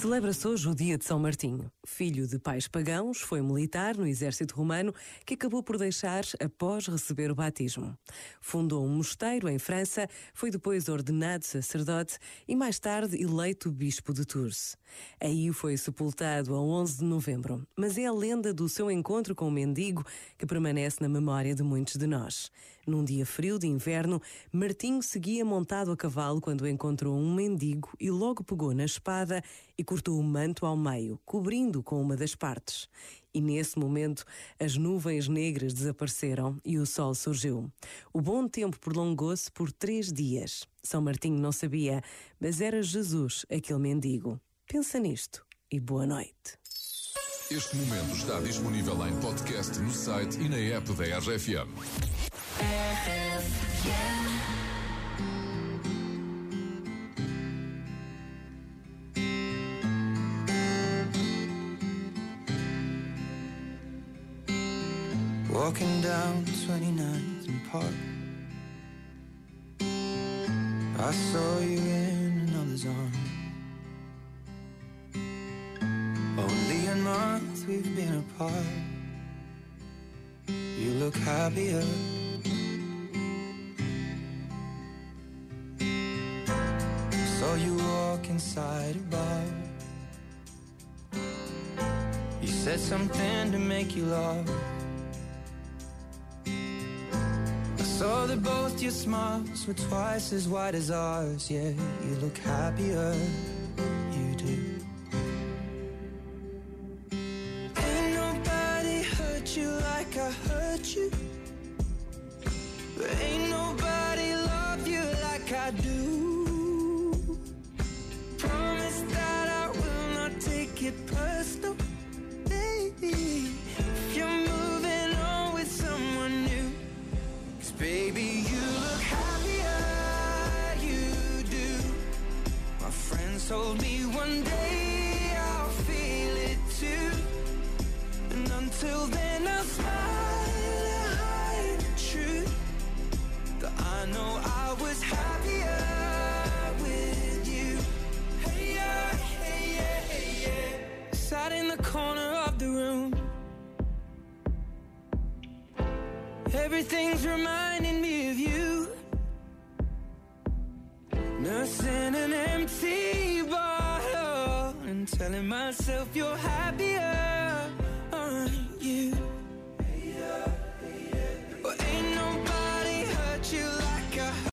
Celebra-se hoje o dia de São Martinho. Filho de pais pagãos, foi militar no exército romano que acabou por deixar após receber o batismo. Fundou um mosteiro em França, foi depois ordenado sacerdote e mais tarde eleito bispo de Tours. Aí foi sepultado a 11 de novembro, mas é a lenda do seu encontro com o mendigo que permanece na memória de muitos de nós. Num dia frio de inverno, Martinho seguia montado a cavalo quando encontrou um mendigo e logo pegou na espada e cortou o manto ao meio, cobrindo com uma das partes. E nesse momento as nuvens negras desapareceram e o sol surgiu. O bom tempo prolongou-se por três dias. São Martinho não sabia, mas era Jesus aquele mendigo. Pensa nisto e boa noite. Este momento está disponível em podcast no site e na app da RFM. RFM. Walking down 29th and Park. I saw you in another's arm Only a month we've been apart. You look happier. Saw you walk inside a bar. You said something to make you laugh Saw that both your smiles were twice as wide as ours. Yeah, you look happier, you do. Ain't nobody hurt you like I hurt you. Ain't nobody love you like I do. Told me one day I'll feel it too. And until then, I'll smile and hide the truth. That I know I was happier with you. Hey, yeah, hey, yeah, hey, yeah. Sat in the corner of the room Everything's reminding me of you. Nursing an empty telling myself you're happier